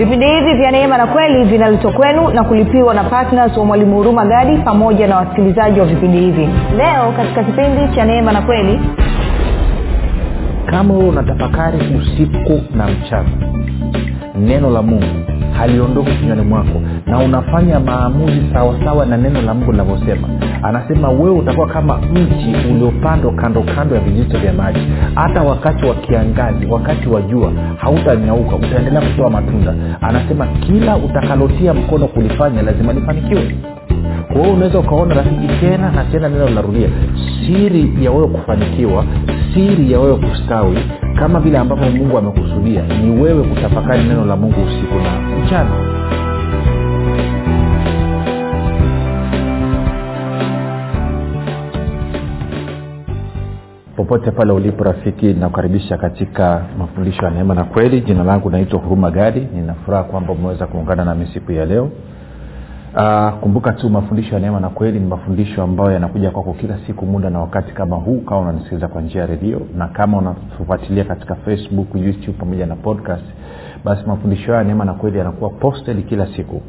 vipindi hivi vya neema na kweli vinaletwa kwenu na kulipiwa na ptns wa mwalimu huruma gadi pamoja na wasikilizaji wa vipindi hivi. Leo katika kipindi cha neema na kweli kama unatafakari usiku na mchana neno la mungu haliondoki kinywani mwako na unafanya maamuzi sawasawa na neno la mungu linavyosema. Anasema wewe utakuwa kama mti uliopandwa kando kando ya vijito vya maji. Hata wakati wa kiangazi wakati wa jua hautanyauka utaendelea kutoa matunda. Anasema kila utakalotia mkono kulifanya lazima lifanikiwe kwa hiyo unaweza ukaona rafiki tena na tena neno linarudia. Siri ya wewe kufanikiwa siri ya wewe kustawi kama vile ambavyo mungu amekusudia ni wewe kutafakari neno la mungu usiku na mchana. Popote pale ulipo rafiki nakukaribisha katika mafundisho ya neema na kweli. Jina langu naitwa huruma gadi. Ninafuraha kwamba umeweza kuungana nami siku ya leo Uh, kumbuka tu mafundisho ya neema na kweli ni mafundisho ambayo yanakuja kwako kila siku muda na wakati kama huu kama unanisikiliza kwa njia ya redio na kama unatufuatilia katika facebook youtube pamoja na podcast basi mafundisho haya ya neema na kweli yanakuwa posted kila siku.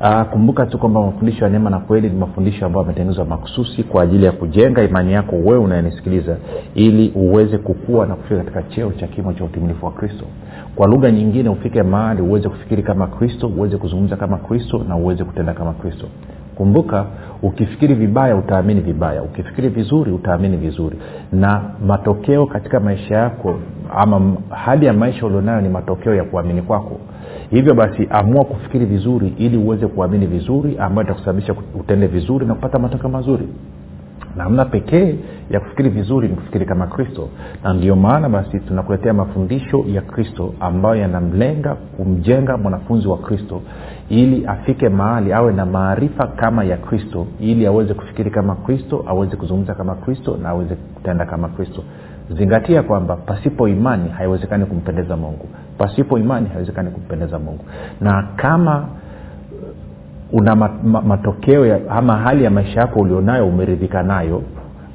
Uh, kumbuka tu kwamba mafundisho ya neema na kweli ni mafundisho ambayo yametengenezwa makususi kwa ajili ya kujenga imani yako wewe unayenisikiliza ili uweze kukua na kufika katika cheo cha kimo cha utimilifu wa kristo kwa lugha nyingine ufike mahali uweze kufikiri kama kristo uweze kuzungumza kama kristo na uweze kutenda kama kristo. Kumbuka ukifikiri vibaya utaamini vibaya. Ukifikiri vizuri utaamini vizuri. Na matokeo katika maisha yako ama hali ya maisha ulionayo ni matokeo ya kuamini kwako. Hivyo basi amua kufikiri vizuri ili uweze kuamini vizuri ambayo itakusababisha utende vizuri na kupata matokeo mazuri namna pekee ya kufikiri vizuri ni kufikiri kama kristo. Na ndio maana basi tunakuletea mafundisho ya kristo ambayo yanamlenga kumjenga mwanafunzi wa kristo ili afike mahali awe na maarifa kama ya kristo ili aweze kufikiri kama kristo aweze kuzungumza kama kristo na aweze kutenda kama kristo. Zingatia kwamba pasipo imani haiwezekani kumpendeza mungu. Pasipo imani haiwezekani kumpendeza mungu. Na kama una matokeo ya, ama hali ya maisha yako ulionayo umeridhika nayo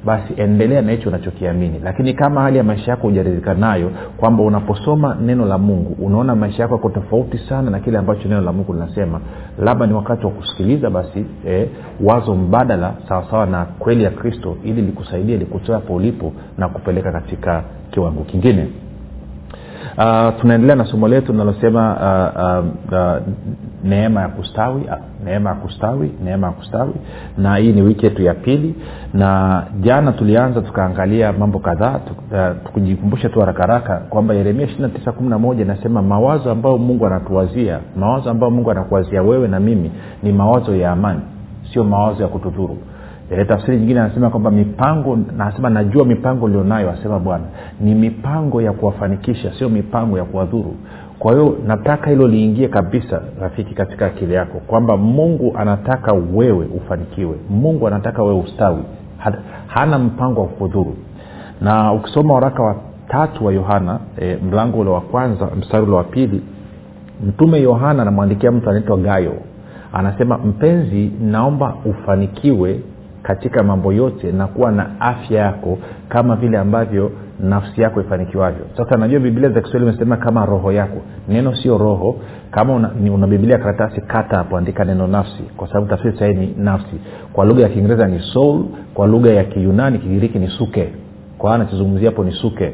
basi endelea na hicho unachokiamini. Lakini kama hali ya maisha yako hujaridhika nayo kwamba unaposoma neno la mungu unaona maisha yako yako tofauti sana na kile ambacho neno la mungu linasema labda ni wakati wa kusikiliza basi eh, wazo mbadala sawasawa na kweli ya kristo ili likusaidia likutoa hapo ulipo na kupeleka katika kiwango kingine uh, tunaendelea na somo letu linalosema uh, uh, uh, neema ya kustawi uh, neema ya kustawi neema ya kustawi. Na hii ni wiki yetu ya pili. Na jana tulianza tukaangalia mambo kadhaa tukujikumbusha tu haraka haraka kwamba yeremia ishiri na tisa kumi na moja inasema mawazo ambayo mungu anatuwazia mawazo ambayo mungu anakuwazia wewe na mimi ni mawazo ya amani sio mawazo ya kutudhuru e, tafsiri nyingine anasema kwamba mipango anasema najua mipango ulionayo asema bwana. Ni mipango ya kuwafanikisha sio mipango ya kuwadhuru. Kwa hiyo nataka hilo liingie kabisa rafiki katika akili yako kwamba mungu anataka wewe ufanikiwe. Mungu anataka wewe ustawi. Hana mpango wa kudhuru na ukisoma waraka wa tatu wa yohana e, mlango ule wa kwanza mstari ule wa pili mtume yohana anamwandikia mtu anaitwa gayo. Anasema mpenzi naomba ufanikiwe katika mambo yote na kuwa na afya yako kama vile ambavyo nafsi yako ifanikiwavyo. Sasa najua biblia za kiswahili imesema kama roho yako. Neno sio roho. Kama una, ni, una biblia karatasi kata hapo andika neno nafsi. Kwa sababu tafsiri sahii ni nafsi. Kwa lugha ya kiingereza ni soul kwa lugha ya kiyunani kigiriki ni suke. Kwa anachozungumzia hapo ni suke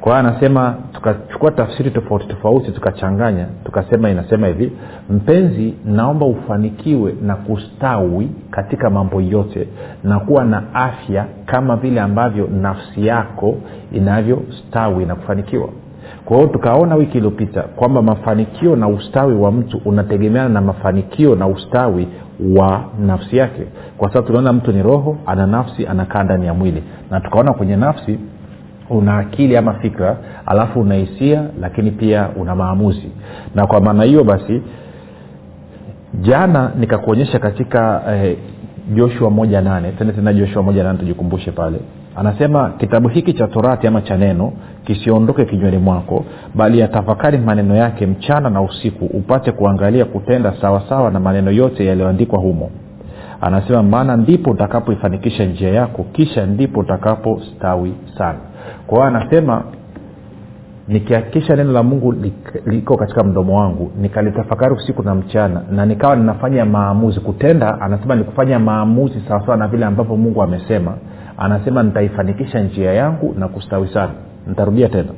kwa hiyo anasema tukachukua tafsiri tofauti tofauti tukachanganya tukasema inasema hivi mpenzi naomba ufanikiwe na kustawi katika mambo yote na kuwa na afya kama vile ambavyo nafsi yako inavyostawi na kufanikiwa. Kwa hiyo tukaona wiki iliyopita kwamba mafanikio na ustawi wa mtu unategemeana na mafanikio na ustawi wa nafsi yake. Kwa sababu tunaona mtu ni roho ana nafsi anakaa ndani ya mwili. Na tukaona kwenye nafsi una akili ama fikra alafu una hisia lakini pia una maamuzi. Na kwa maana hiyo basi jana nikakuonyesha katika eh, joshua moja nane. Tena tena joshua moja nane tujikumbushe pale. Anasema kitabu hiki cha torati ama cha neno kisiondoke kinywani mwako bali yatafakari maneno yake mchana na usiku upate kuangalia kutenda sawasawa na maneno yote yaliyoandikwa humo. Anasema maana ndipo utakapoifanikisha njia yako kisha ndipo utakapostawi sana kwa hiyo anasema nikihakikisha neno la mungu liko katika mdomo wangu nikalitafakari usiku na mchana na nikawa ninafanya maamuzi kutenda anasema ni kufanya maamuzi sawasawa na vile ambavyo mungu amesema anasema nitaifanikisha njia yangu na kustawi sana. Nitarudia tena.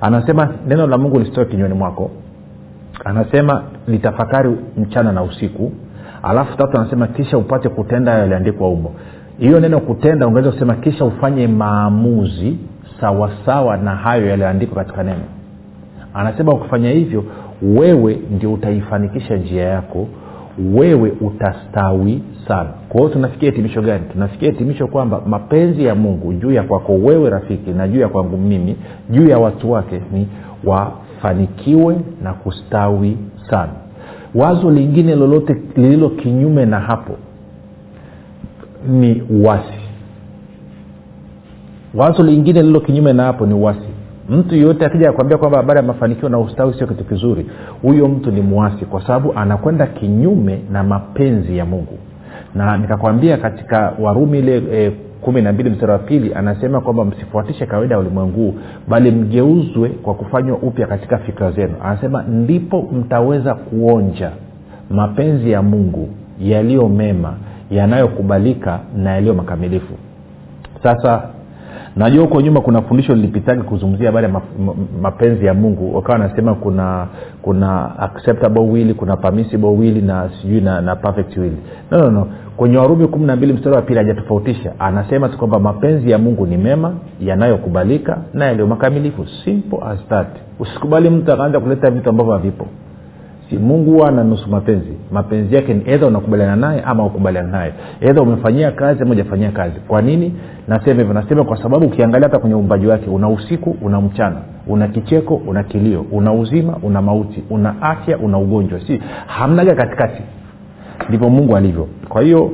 Anasema neno la mungu lisitoe kinywani mwako. Anasema litafakari mchana na usiku. Alafu tatu anasema kisha upate kutenda yaliandikwa umo hiyo neno kutenda ungeweza kusema kisha ufanye maamuzi sawasawa na hayo yaliyoandikwa katika neno. Anasema ukifanya hivyo wewe ndio utaifanikisha njia yako wewe utastawi sana. Kwa hiyo tunafikia hitimisho gani? Tunafikia hitimisho kwamba mapenzi ya mungu juu ya kwako wewe rafiki na juu ya kwangu mimi juu ya watu wake ni wafanikiwe na kustawi sana. Wazo lingine lolote lililo kinyume na hapo ni uwasi wazo lingine lilo kinyume na hapo ni uwasi mtu yeyote akija akwambia kwamba habari ya mafanikio na ustawi sio kitu kizuri huyo mtu ni mwasi kwa sababu anakwenda kinyume na mapenzi ya mungu. Na nikakwambia katika warumi ile e, kumi na mbili mstari wa pili anasema kwamba msifuatishe kawaida ya ulimwenguu bali mgeuzwe kwa kufanywa upya katika fikra zenu. Anasema ndipo mtaweza kuonja mapenzi ya mungu yaliyo mema yanayokubalika na yaliyo makamilifu. Sasa najua huko nyuma kuna fundisho lilipitaga kuzungumzia habari ya mapenzi ya mungu. Wakawa anasema kuna kuna acceptable will kuna permissible will na sijui na, na perfect will. No, no, no. Kwenye warumi kumi na mbili mstari wa pili hajatofautisha. Anasema tu kwamba mapenzi ya mungu ni mema yanayokubalika na yaliyo makamilifu. Simple as that. Usikubali mtu akaanza kuleta vitu ambavyo havipo si mungu huwa ana nusu mapenzi mapenzi yake ni edha unakubaliana naye ama ukubaliana naye. Edha umefanyia kazi ama ujafanyia kazi. Kwa nini? Nasema hivyo nasema kwa sababu ukiangalia hata kwenye uumbaji wake una usiku una mchana una kicheko una kilio una uzima una mauti una afya una ugonjwa. Si hamnaga katikati. Ndivyo mungu alivyo. Kwa hiyo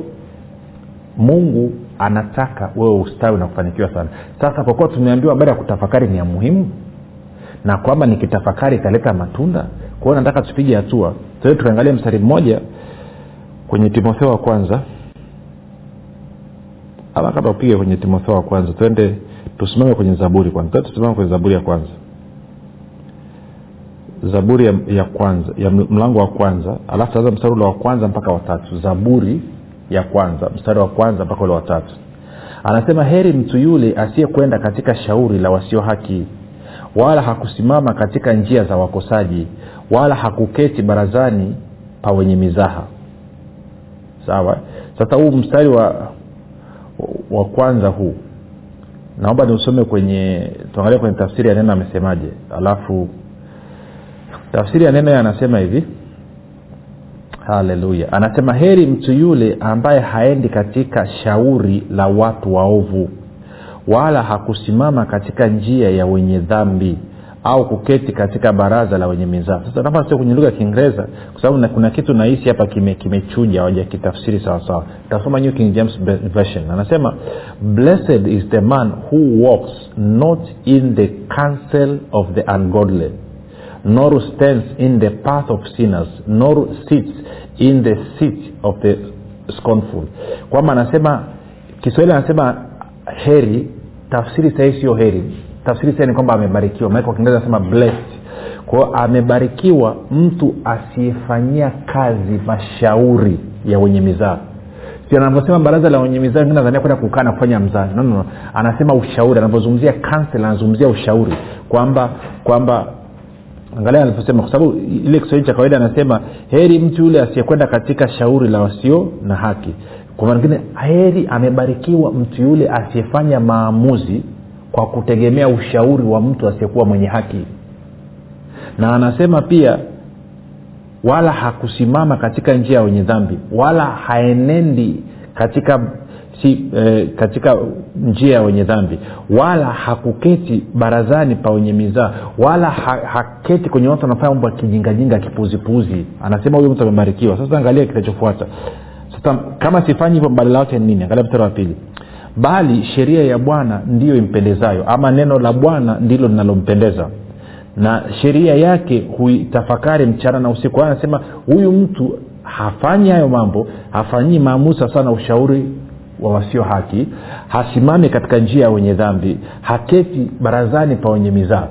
mungu anataka wewe ustawi na kufanikiwa sana. Sasa kwa kuwa tumeambiwa habari ya kutafakari ni ya muhimu na kwamba nikitafakari italeta matunda kwa hiyo nataka tupige hatua. Tuende tukaangalia mstari mmoja kwenye timotheo wa kwanza. Ama kabla upige kwenye timotheo wa kwanza twende tusimame kwenye zaburi kwanza. Tusimame kwenye zaburi ya kwanza. Zaburi ya, ya kwanza ya mlango wa kwanza. Alafu taanza mstari ule wa kwanza mpaka watatu zaburi ya kwanza mstari wa kwanza mpaka ule watatu anasema heri mtu yule asiyekwenda katika shauri la wasio haki wala hakusimama katika njia za wakosaji wala hakuketi barazani pa wenye mizaha. Sawa? Sasa huu mstari wa wa kwanza huu naomba niusome kwenye tuangalie kwenye tafsiri ya neno amesemaje. Alafu tafsiri ya neno anasema hivi. Haleluya. Anasema heri mtu yule ambaye haendi katika shauri la watu waovu wala hakusimama katika njia ya wenye dhambi au kuketi katika baraza la wenye mizaa sasa naomba kwenye lugha ya kiingereza kwa sababu kuna kitu nahisi hapa kimechuja kime hawajakitafsiri sawasawa tasoma new king james version. Anasema blessed is the man who walks not in the council of the ungodly nor stands in the path of sinners nor sits in the seat of the scornful. Kwamba anasema kiswahili anasema heri tafsiri sahii sio heri tafsiri sahii ni kwamba amebarikiwa. Maana kwa kiingereza anasema blessed. Kwao amebarikiwa mtu asiyefanyia kazi mashauri ya wenye mizaa anavyosema baraza la wenye mizaa wengine nadhania kwenda kukaa na kufanya mzaa no, no, no. anasema ushauri. Anavyozungumzia kansel anazungumzia ushauri. Kwamba kwamba angalia alivyosema kwa sababu ile kiswahili cha kawaida anasema heri mtu yule asiyekwenda katika shauri la wasio na haki. Kwa maana heri amebarikiwa mtu yule asiyefanya maamuzi kwa kutegemea ushauri wa mtu asiyekuwa mwenye haki. Na anasema pia wala hakusimama katika njia ya wenye dhambi wala haenendi katika si eh, katika njia ya wenye dhambi wala hakuketi barazani pa wenye mizaa wala ha, haketi kwenye watu anafanya mambo akijingajinga kijingajinga anasema huyo mtu amebarikiwa. Sasa angalia kitachofuata. Sasa kama sifanyi hivyo mbadala wake ni nini? Angalia mstari wa pili bali sheria ya bwana ndiyo impendezayo ama neno la bwana ndilo linalompendeza. Na sheria yake huitafakari mchana na usiku. Anasema huyu mtu hafanyi hayo mambo hafanyii maamuzi sana ushauri wa wasio haki hasimami katika njia ya wenye dhambi haketi barazani pa wenye mizaa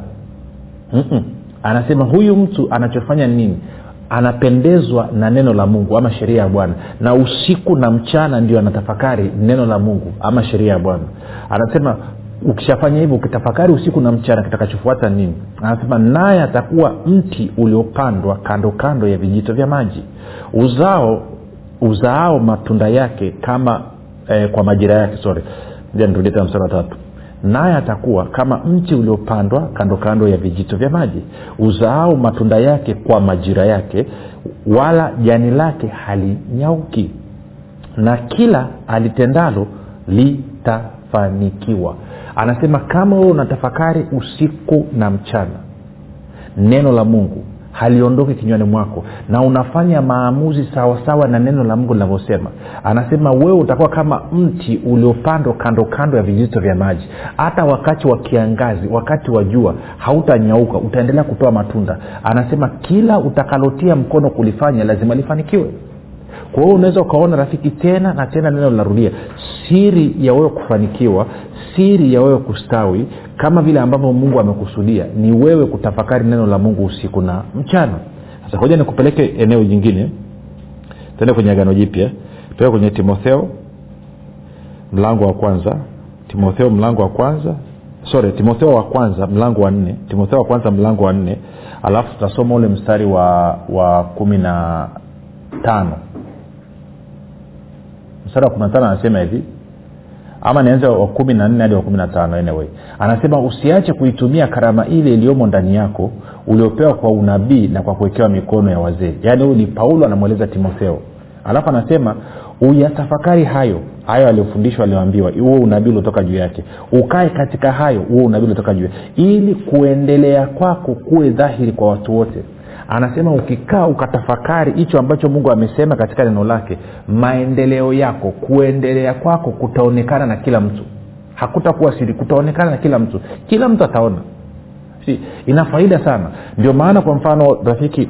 anasema huyu mtu anachofanya nini anapendezwa na neno la mungu ama sheria ya bwana. Na usiku na mchana ndio anatafakari neno la mungu ama sheria ya bwana. Anasema ukishafanya hivyo ukitafakari usiku na mchana kitakachofuata nini? Anasema naye atakuwa mti uliopandwa kando kando ya vijito vya maji. Uzao uzaao matunda yake kama eh, kwa majira yake sorry. Nirudie tena msara wa tatu naye atakuwa kama mti uliopandwa kando kando ya vijito vya maji. Uzaao matunda yake kwa majira yake wala jani lake halinyauki. Na kila alitendalo litafanikiwa. Anasema kama wewe unatafakari usiku na mchana neno la mungu haliondoki kinywani mwako. Na unafanya maamuzi sawasawa na neno la mungu linavyosema. Anasema wewe utakuwa kama mti uliopandwa kando kando ya vijito vya maji. Hata wakati wa kiangazi wakati wa jua hautanyauka. Utaendelea kutoa matunda. Anasema kila utakalotia mkono kulifanya lazima lifanikiwe kwa hiyo unaweza ukaona rafiki tena na tena neno linarudia. Siri ya wewe kufanikiwa siri ya wewe kustawi kama vile ambavyo mungu amekusudia ni wewe kutafakari neno la mungu usiku na mchana. Sasa hoja nikupeleke eneo jingine. Tende kwenye agano jipya. Tuwe kwenye timotheo mlango wa kwanza. Timotheo mlango wa kwanza. Sorry timotheo wa kwanza mlango wa nne. Timotheo wa kwanza mlango wa nne. Alafu tutasoma ule mstari wa wa kumi na tano mstari wa kumi anasema hivi ama nianze wa kumi na nne hadi wa kumi na tano anyway. Anasema usiache kuitumia karama ile iliyomo ndani yako uliopewa kwa unabii na kwa kuwekewa mikono ya wazee. Yaani huyu ni paulo anamweleza timotheo. Alafu anasema uyatafakari hayo hayo aliyofundishwa aliyoambiwa huo unabii uliotoka juu yake. Ukae katika hayo huo unabii uliotoka juu ili kuendelea kwako kuwe dhahiri kwa watu wote anasema ukikaa ukatafakari hicho ambacho mungu amesema katika neno lake maendeleo yako kuendelea kwako kutaonekana na kila mtu. Hakutakuwa siri kutaonekana na kila mtu. Kila mtu ataona. Si, ina faida sana. Ndio maana kwa mfano rafiki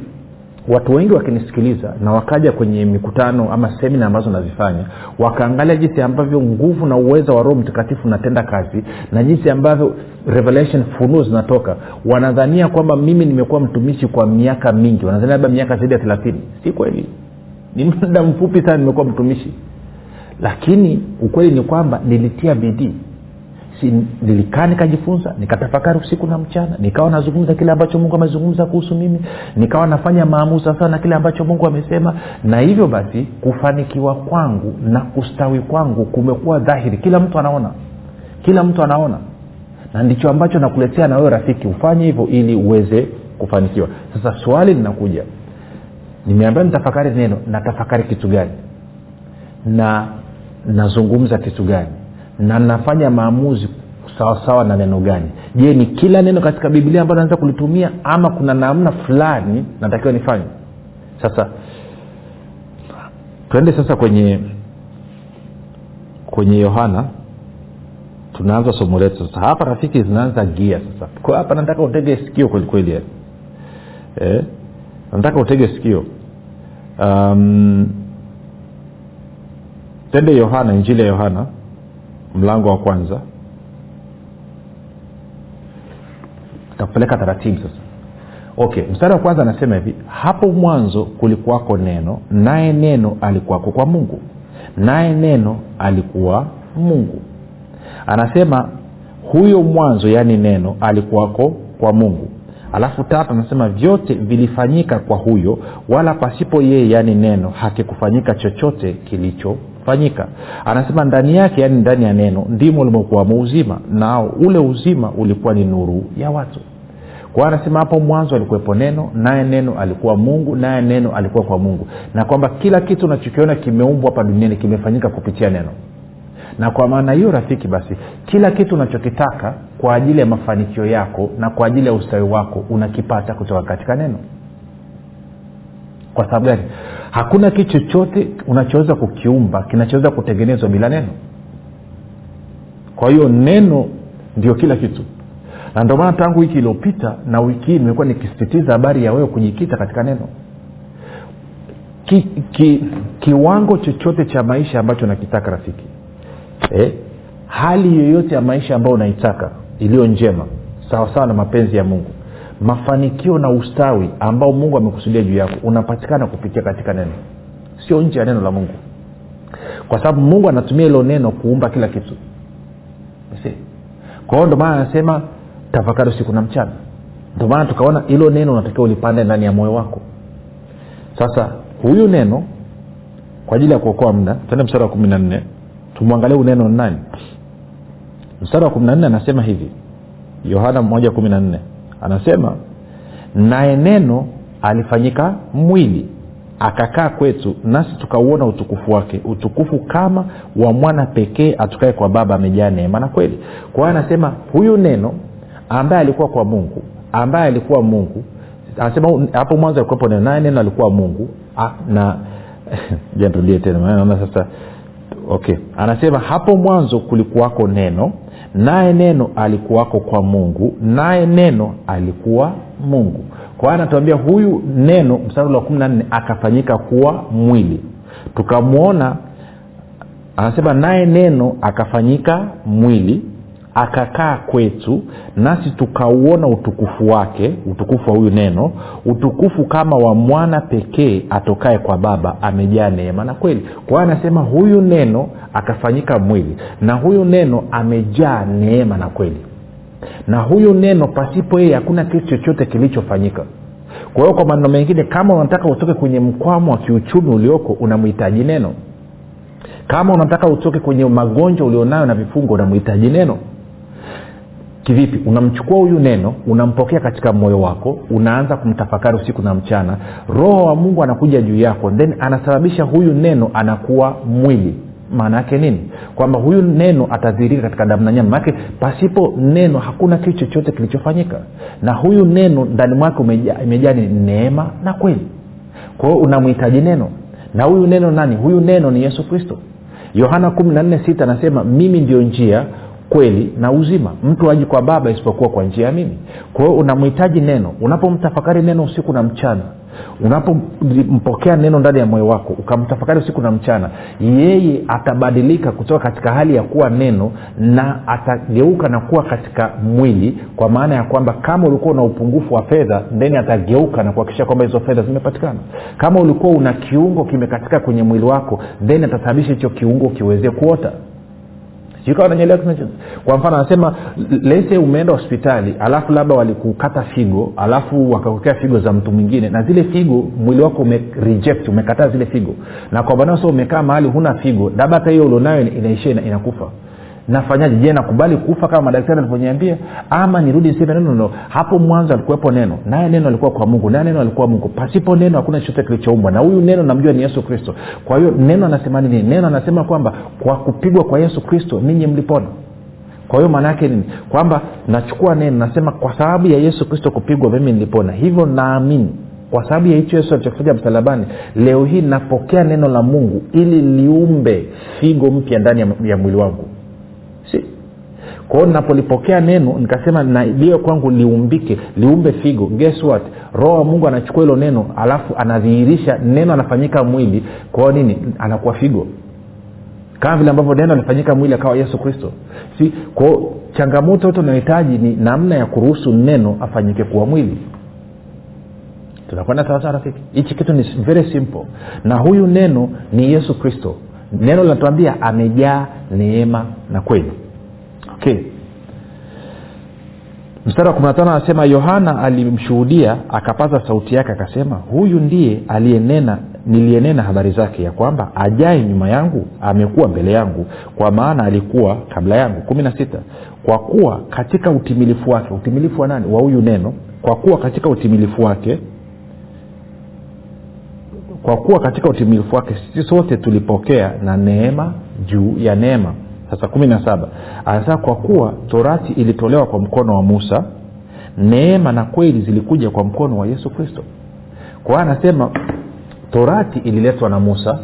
watu wengi wakinisikiliza na wakaja kwenye mikutano ama semina ambazo nazifanya wakaangalia jinsi ambavyo nguvu na uwezo wa roho mtakatifu unatenda kazi na jinsi ambavyo revelation funuo zinatoka. Wanadhania kwamba mimi nimekuwa mtumishi kwa miaka mingi. Wanadhania labda miaka zaidi ya thelathini. Si kweli. Ni muda mfupi sana nimekuwa mtumishi. Lakini ukweli ni kwamba nilitia bidii si nilikaa nikajifunza nikatafakari usiku na mchana nikawa nazungumza kile ambacho mungu amezungumza kuhusu mimi nikawa nafanya maamuzi sawasawa na kile ambacho mungu amesema na hivyo basi kufanikiwa kwangu na kustawi kwangu kumekuwa dhahiri. Kila mtu anaona kila mtu anaona. Na ndicho ambacho nakuletea na wewe rafiki ufanye hivyo ili uweze kufanikiwa. Sasa swali linakuja nimeambia nitafakari neno natafakari kitu gani? Na nazungumza kitu gani na nafanya maamuzi sawasawa na neno gani? Je ni kila neno katika biblia ambayo naweza kulitumia ama kuna namna fulani natakiwa nifanye? Sasa tuende sasa kwenye kwenye yohana. Tunaanza somo letu sasa. Hapa rafiki zinaanza gia sasa. Kwa hapa nataka utege sikio kwelikweli yani eh? nataka utege sikio. Um, tende yohana injili ya yohana mlango wa kwanza. Takupeleka taratibu sasa. Okay mstari wa kwanza anasema hivi hapo mwanzo kulikuwako neno naye neno alikuwako kwa mungu. Naye neno alikuwa mungu. Anasema huyo mwanzo yaani neno alikuwako kwa mungu. Alafu tatu anasema vyote vilifanyika kwa huyo wala pasipo yeye yaani neno hakikufanyika chochote kilichofanyika anasema ndani yake yaani ndani ya neno ndimo ulimokuwamo uzima nao ule uzima ulikuwa ni nuru ya watu. Kwa anasema hapo mwanzo alikuwepo neno naye neno alikuwa mungu naye neno alikuwa kwa mungu. Na kwamba kila kitu unachokiona kimeumbwa hapa duniani kimefanyika kupitia neno. Na kwa maana hiyo rafiki basi kila kitu unachokitaka kwa ajili ya mafanikio yako na kwa ajili ya ustawi wako unakipata kutoka katika neno kwa sababu gani? Hakuna kitu chochote unachoweza kukiumba kinachoweza kutengenezwa bila neno. Kwa hiyo neno ndio kila kitu. Na ndio maana tangu wiki iliyopita na wiki hii nimekuwa nikisisitiza habari ya wewe kujikita katika neno. Ki, ki, kiwango chochote cha maisha ambacho nakitaka rafiki. Eh, hali yoyote ya maisha ambayo unaitaka iliyo njema sawasawa na mapenzi ya mungu mafanikio na ustawi ambao mungu amekusudia juu yako unapatikana kupitia katika neno. Sio nje ya neno la mungu. Kwa sababu mungu anatumia hilo neno kuumba kila kitu. Kwa hiyo ndio anasema tafakari usiku na mchana. Ndio maana tukaona hilo neno unatakiwa ulipande ndani ya moyo wako. Sasa huyu neno kwa ajili ya kuokoa mda tuende mstari wa kumi na nne tumwangalie uneno neno ni nani. Mstari wa kumi na nne anasema hivi yohana moja kumi na nne anasema naye neno alifanyika mwili akakaa kwetu nasi tukauona utukufu wake utukufu kama wa mwana pekee atukae kwa baba amejaa neema na kweli. Kwa hiyo anasema huyu neno ambaye alikuwa kwa mungu ambaye alikuwa mungu anasema hapo mwanzo alikuwepo neno naye neno alikuwa mungu. A, na jantulie tena sasa okay. Anasema hapo mwanzo kulikuwako neno naye neno alikuwako kwa mungu naye neno alikuwa mungu. Kwa hiyo anatuambia huyu neno mstari wa kumi na nne akafanyika kuwa mwili. Tukamwona anasema naye neno akafanyika mwili akakaa kwetu nasi tukauona utukufu wake utukufu wa huyu neno utukufu kama wa mwana pekee atokae kwa baba amejaa neema na kweli. Kwa hiyo anasema huyu neno akafanyika mwili na huyu neno amejaa neema na kweli. Na huyu neno pasipo yeye hakuna kitu chochote kilichofanyika. Kwa hiyo kwa maneno mengine kama unataka utoke kwenye mkwamo wa kiuchumi ulioko unamhitaji neno. Kama unataka utoke kwenye magonjwa ulionayo na vifungo unamhitaji neno kivipi? Unamchukua huyu neno unampokea katika moyo wako unaanza kumtafakari usiku na mchana roho wa mungu anakuja juu yako then anasababisha huyu neno anakuwa mwili. Maana yake nini? Kwamba huyu neno atadhirika katika damu na nyama. Manake pasipo neno hakuna kitu chochote kilichofanyika. Na huyu neno ndani mwake imejaa ni neema na kweli. Kwa hiyo unamhitaji neno. Na huyu neno nani? Huyu neno ni yesu kristo. Yohana kumi na nne sita anasema mimi ndio njia kweli na uzima. Mtu aji kwa baba isipokuwa kwa njia ya mimi. Kwa hiyo unamhitaji neno. Unapomtafakari neno usiku na mchana unapompokea neno ndani ya moyo wako ukamtafakari usiku na mchana yeye atabadilika kutoka katika hali ya kuwa neno na atageuka na kuwa katika mwili kwa maana ya kwamba kama ulikuwa una upungufu wa fedha ndeni atageuka na kuhakikisha kwamba hizo fedha zimepatikana. Kama ulikuwa una kiungo kimekatika kwenye mwili wako then atasababisha hicho kiungo kiweze kuota sikananyelea kwa mfano anasema lese umeenda hospitali alafu labda walikukata figo alafu wakakukea figo za mtu mwingine na zile figo mwili wako umereject umekataa zile figo. Na kwa sasa umekaa mahali huna figo labda hata hiyo ulionayo inaishia inakufa nafanyaje? Je nakubali kufa kama madaktari alivyoniambia ama nirudi niseme neno? No. Hapo mwanzo alikuwepo neno. Naye neno alikuwa kwa mungu. Naye neno alikuwa mungu. Pasipo neno hakuna chochote kilichoumbwa. Na huyu neno namjua ni yesu kristo. Kwa hiyo neno anasema nini? Neno anasema kwamba kwa kupigwa kwa yesu kristo ninyi mlipona. Kwa hiyo maana yake nini? Kwamba nachukua neno nasema kwa sababu ya yesu kristo kupigwa mimi nilipona. Hivyo naamini. Kwa sababu ya hicho yesu alichokifanya msalabani leo hii napokea neno la mungu ili liumbe figo mpya ndani ya, ya mwili wangu kwa hiyo napolipokea neno nikasema na liwe kwangu liumbike liumbe figo. Guess what? Roho wa mungu anachukua hilo neno alafu anadhihirisha neno anafanyika mwili. Kwao nini? Anakuwa figo. Kama vile ambavyo neno alifanyika mwili akawa yesu kristo. Si kwao changamoto yote unayohitaji ni namna ya kuruhusu neno afanyike kuwa mwili. Tunakwenda sawasawa rafiki? Hichi kitu ni very simple. Na huyu neno ni yesu kristo. Neno linatuambia amejaa neema na kweli okay mstari wa kumi na tano anasema yohana alimshuhudia akapaza sauti yake akasema huyu ndiye aliyenena niliyenena habari zake ya kwamba ajaye nyuma yangu amekuwa mbele yangu kwa maana alikuwa kabla yangu kumi na sita. Kwa kuwa katika utimilifu wake utimilifu wa nani? Wa huyu neno. Kwa kuwa katika utimilifu wake kwa kuwa katika utimilifu wake sisi sote tulipokea na neema juu ya neema sasa kumi na saba. Anasema kwa kuwa torati ilitolewa kwa mkono wa musa neema na kweli zilikuja kwa mkono wa yesu kristo. Kwa anasema torati ililetwa na musa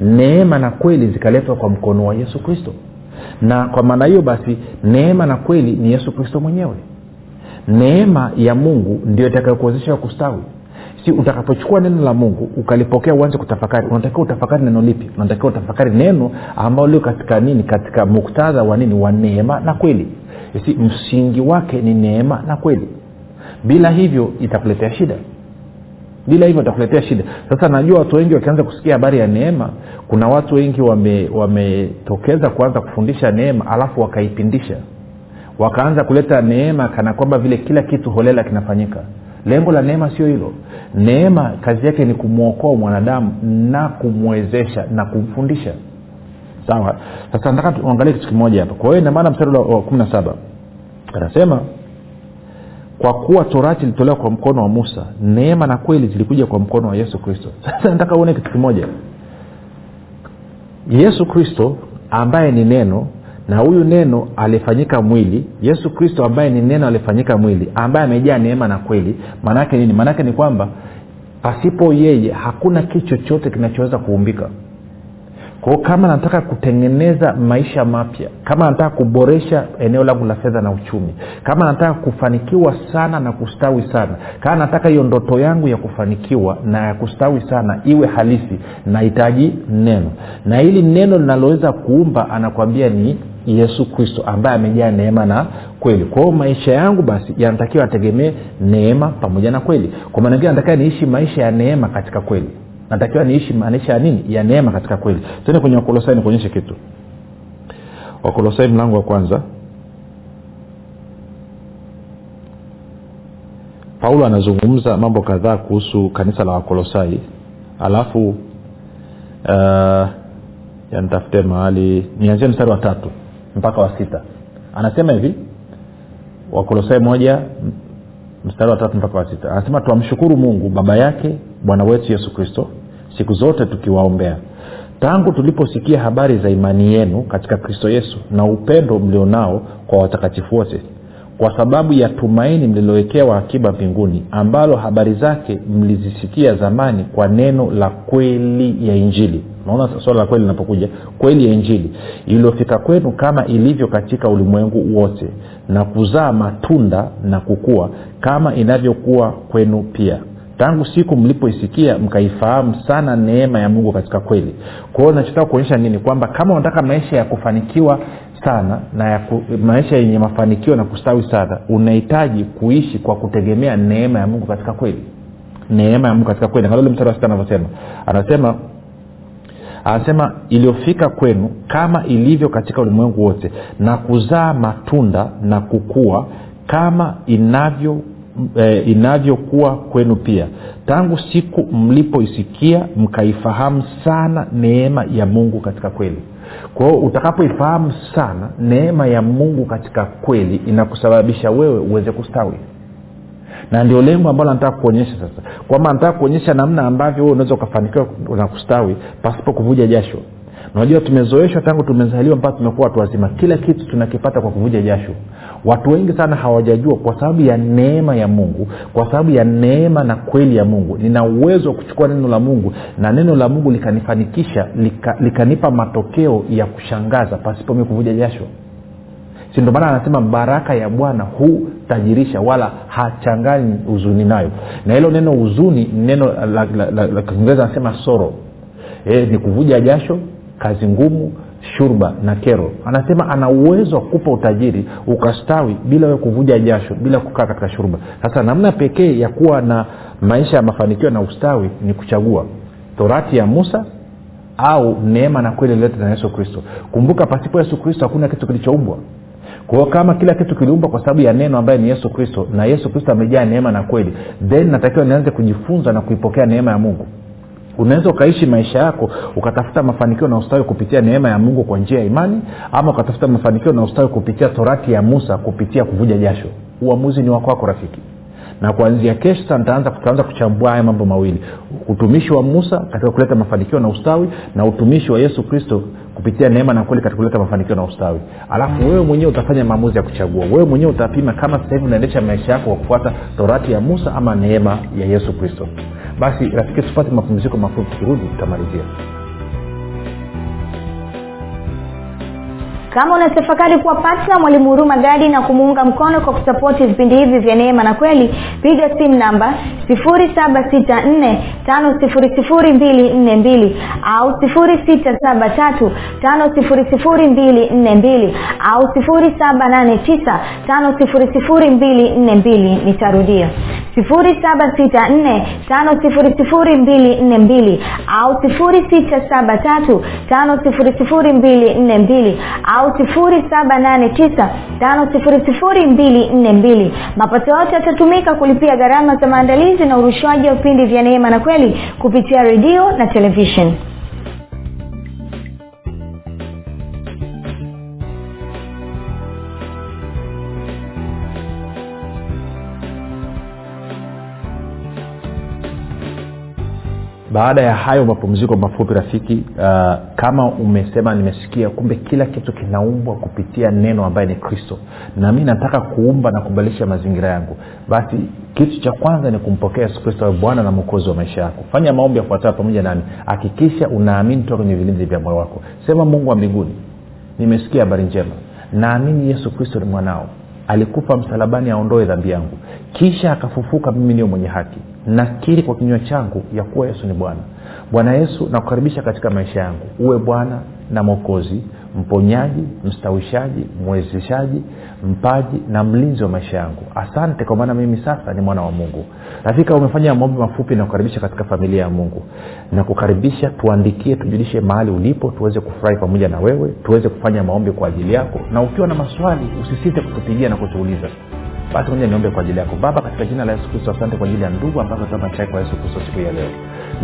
neema na kweli zikaletwa kwa mkono wa yesu kristo. Na kwa maana hiyo basi neema na kweli ni yesu kristo mwenyewe. Neema ya mungu ndio itakayokuwezesha kustawi si utakapochukua neno la mungu ukalipokea uanze kutafakari unatakiwa utafakari neno lipi? Unatakiwa utafakari neno ambalo lio katika nini? Katika muktadha wa nini? Wa neema na kweli. Si msingi wake ni neema na kweli. Bila hivyo itakuletea shida. Bila hivyo itakuletea shida. Sasa najua watu wengi wakianza kusikia habari ya neema kuna watu wengi wametokeza wame kuanza kufundisha neema alafu wakaipindisha. Wakaanza kuleta neema kana kwamba vile kila kitu holela kinafanyika lengo la neema sio hilo. Neema kazi yake ni kumwokoa mwanadamu na kumwezesha na kumfundisha. Sawa? Sasa nataka tuangalie kitu kimoja hapa. Kwa hiyo inamaana mstari wa kumi na saba anasema kwa kuwa torati ilitolewa kwa mkono wa musa neema na kweli zilikuja kwa mkono wa yesu kristo. Sasa nataka uone kitu kimoja. Yesu kristo ambaye ni neno na huyu neno alifanyika mwili. Yesu kristo ambaye ni neno alifanyika mwili ambaye amejaa neema na kweli. Maanaake nini? Maanaake ni kwamba pasipo yeye hakuna kitu chochote kinachoweza kuumbika. Kwao kama nataka kutengeneza maisha mapya kama nataka kuboresha eneo langu la fedha na uchumi kama nataka kufanikiwa sana na kustawi sana kama nataka hiyo ndoto yangu ya kufanikiwa na ya kustawi sana iwe halisi nahitaji neno. Na hili neno linaloweza kuumba anakwambia ni yesu kristo ambaye amejaa neema na kweli. Kwa hiyo maisha yangu basi yanatakiwa yategemee neema pamoja na kweli. Kwa maana ingine natakiwa niishi maisha ya neema katika kweli. Natakiwa niishi maisha ya nini? Ya neema katika kweli. Tende kwenye wakolosai nikuonyeshe kitu. Wakolosai mlango wa kwanza. Paulo anazungumza mambo kadhaa kuhusu kanisa la wakolosai. Alafu uh, yanitafute mahali. Nianzie mstari wa tatu mpaka wa sita. Anasema hivi wakolosai moja mstari wa tatu mpaka wa sita. Anasema twamshukuru mungu baba yake bwana wetu yesu kristo siku zote tukiwaombea. Tangu tuliposikia habari za imani yenu katika kristo yesu na upendo mlionao kwa watakatifu wote kwa sababu ya tumaini mlilowekewa akiba mbinguni ambalo habari zake mlizisikia zamani kwa neno la kweli ya injili naona swala la kweli linapokuja. Kweli ya injili. Iliyofika kwenu kama ilivyo katika ulimwengu wote na kuzaa matunda na kukua kama inavyokuwa kwenu pia. Tangu siku mlipoisikia mkaifahamu sana neema ya mungu katika kweli. Kwa hiyo nachotaka kuonyesha nini? Kwamba kama unataka maisha ya kufanikiwa sana na ya ku, maisha yenye mafanikio na kustawi sana unahitaji kuishi kwa kutegemea neema ya mungu katika kweli. Neema ya mungu katika kweli. Angalia mstari wa sita anavyosema. Anasema anasema iliyofika kwenu kama ilivyo katika ulimwengu wote na kuzaa matunda na kukua kama inavyo e, inavyokuwa kwenu pia. Tangu siku mlipoisikia mkaifahamu sana neema ya mungu katika kweli. Kwa utakapoifahamu sana neema ya mungu katika kweli inakusababisha wewe uweze kustawi na ndio lengo ambalo nataka kuonyesha sasa. Kwamba nataka kuonyesha namna ambavyo wewe unaweza ukafanikiwa na kustawi pasipo kuvuja jasho. Unajua tumezoeshwa tangu tumezaliwa mpaka tumekuwa watu wazima. Kila kitu tunakipata kwa kuvuja jasho. Watu wengi sana hawajajua kwa sababu ya neema ya mungu kwa sababu ya neema na kweli ya mungu. Nina uwezo wa kuchukua neno la mungu na neno la mungu likanifanikisha lika, likanipa matokeo ya kushangaza pasipo mi kuvuja jasho si ndio maana anasema baraka ya bwana hutajirisha wala hachanganyi huzuni nayo. Na hilo neno huzuni neno la kiingereza anasema soro e, ni kuvuja jasho kazi ngumu shurba na kero. Anasema ana uwezo wa kupa utajiri ukastawi bila we kuvuja jasho bila kukaa katika shurba. Sasa namna pekee ya kuwa na maisha ya mafanikio na ustawi ni kuchagua. Torati ya musa au neema na kweli ilileta na yesu kristo. Kumbuka pasipo yesu kristo hakuna kitu kilichoumbwa kwa hiyo kama kila kitu kiliumbwa kwa sababu ya neno ambaye ni yesu kristo na yesu kristo amejaa neema na kweli then natakiwa nianze kujifunza na kuipokea neema ya mungu. Unaweza ukaishi maisha yako ukatafuta mafanikio na ustawi kupitia neema ya mungu kwa njia ya imani ama ukatafuta mafanikio na ustawi kupitia torati ya musa kupitia kuvuja jasho. Uamuzi ni wakwako rafiki. Na kuanzia kesho sasa tutaanza kuchambua haya mambo mawili. Utumishi wa musa katika kuleta mafanikio na ustawi na utumishi wa yesu kristo kupitia neema na kweli katika kuleta mafanikio na ustawi. Alafu wewe mwenyewe utafanya maamuzi ya kuchagua. Wewe mwenyewe utapima kama sasa hivi unaendesha maisha yako kwa kufuata torati ya musa ama neema ya yesu kristo. Basi rafiki tupate mapumziko mafupi tukirudi tutamalizia kama unatafakari kuwa patna mwalimu huruma gadi na kumuunga mkono kwa kusapoti vipindi hivi vya neema na kweli piga simu namba 7645242 au 6735242 au 7895242 nitarudia. 7645242 au 6735242 au 7895242 mapato yote yatatumika kulipia gharama za maandalizi na urushwaji wa vipindi vya neema na kweli kupitia redio na televishen baada ya hayo mapumziko mafupi rafiki uh, kama umesema nimesikia kumbe kila kitu kinaumbwa kupitia neno ambaye ni kristo. Na mi nataka kuumba na kubadilisha mazingira yangu. Basi kitu cha kwanza ni kumpokea yesu kristo awe bwana na mwokozi wa maisha yako. Fanya maombi yafuatayo pamoja nami. Hakikisha unaamini toka kwenye vilinzi vya moyo wako. Sema mungu wa mbinguni nimesikia habari njema. Naamini yesu kristo ni mwanao. Alikufa msalabani aondoe dhambi yangu. Kisha akafufuka mimi niyo mwenye haki nakiri kwa kinywa changu ya kuwa yesu ni bwana. Bwana yesu nakukaribisha katika maisha yangu. Uwe bwana na mwokozi mponyaji mstawishaji mwezeshaji mpaji na mlinzi wa maisha yangu. Asante kwa maana mimi sasa ni mwana wa mungu. Rafika umefanya maombi mafupi na kukaribisha katika familia ya mungu. Na kukaribisha tuandikie tujulishe mahali ulipo tuweze kufurahi pamoja na wewe tuweze kufanya maombi kwa ajili yako. Na ukiwa na maswali usisite kutupigia na kutuuliza basi moja niombe kwa ajili yako. Baba katika jina la yesu kristo asante kwa ajili ya ndugu ambazo tamachai kwa yesu kristo siku ya leo.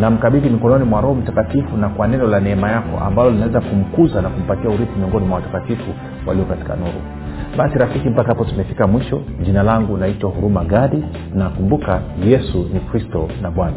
Namkabidhi mikononi mwa roho mtakatifu na kwa neno la neema yako ambalo linaweza kumkuza na kumpatia urithi miongoni mwa watakatifu walio katika nuru. Basi rafiki mpaka hapo tumefika mwisho. Jina langu naitwa huruma gadi. Na kumbuka yesu ni kristo na bwana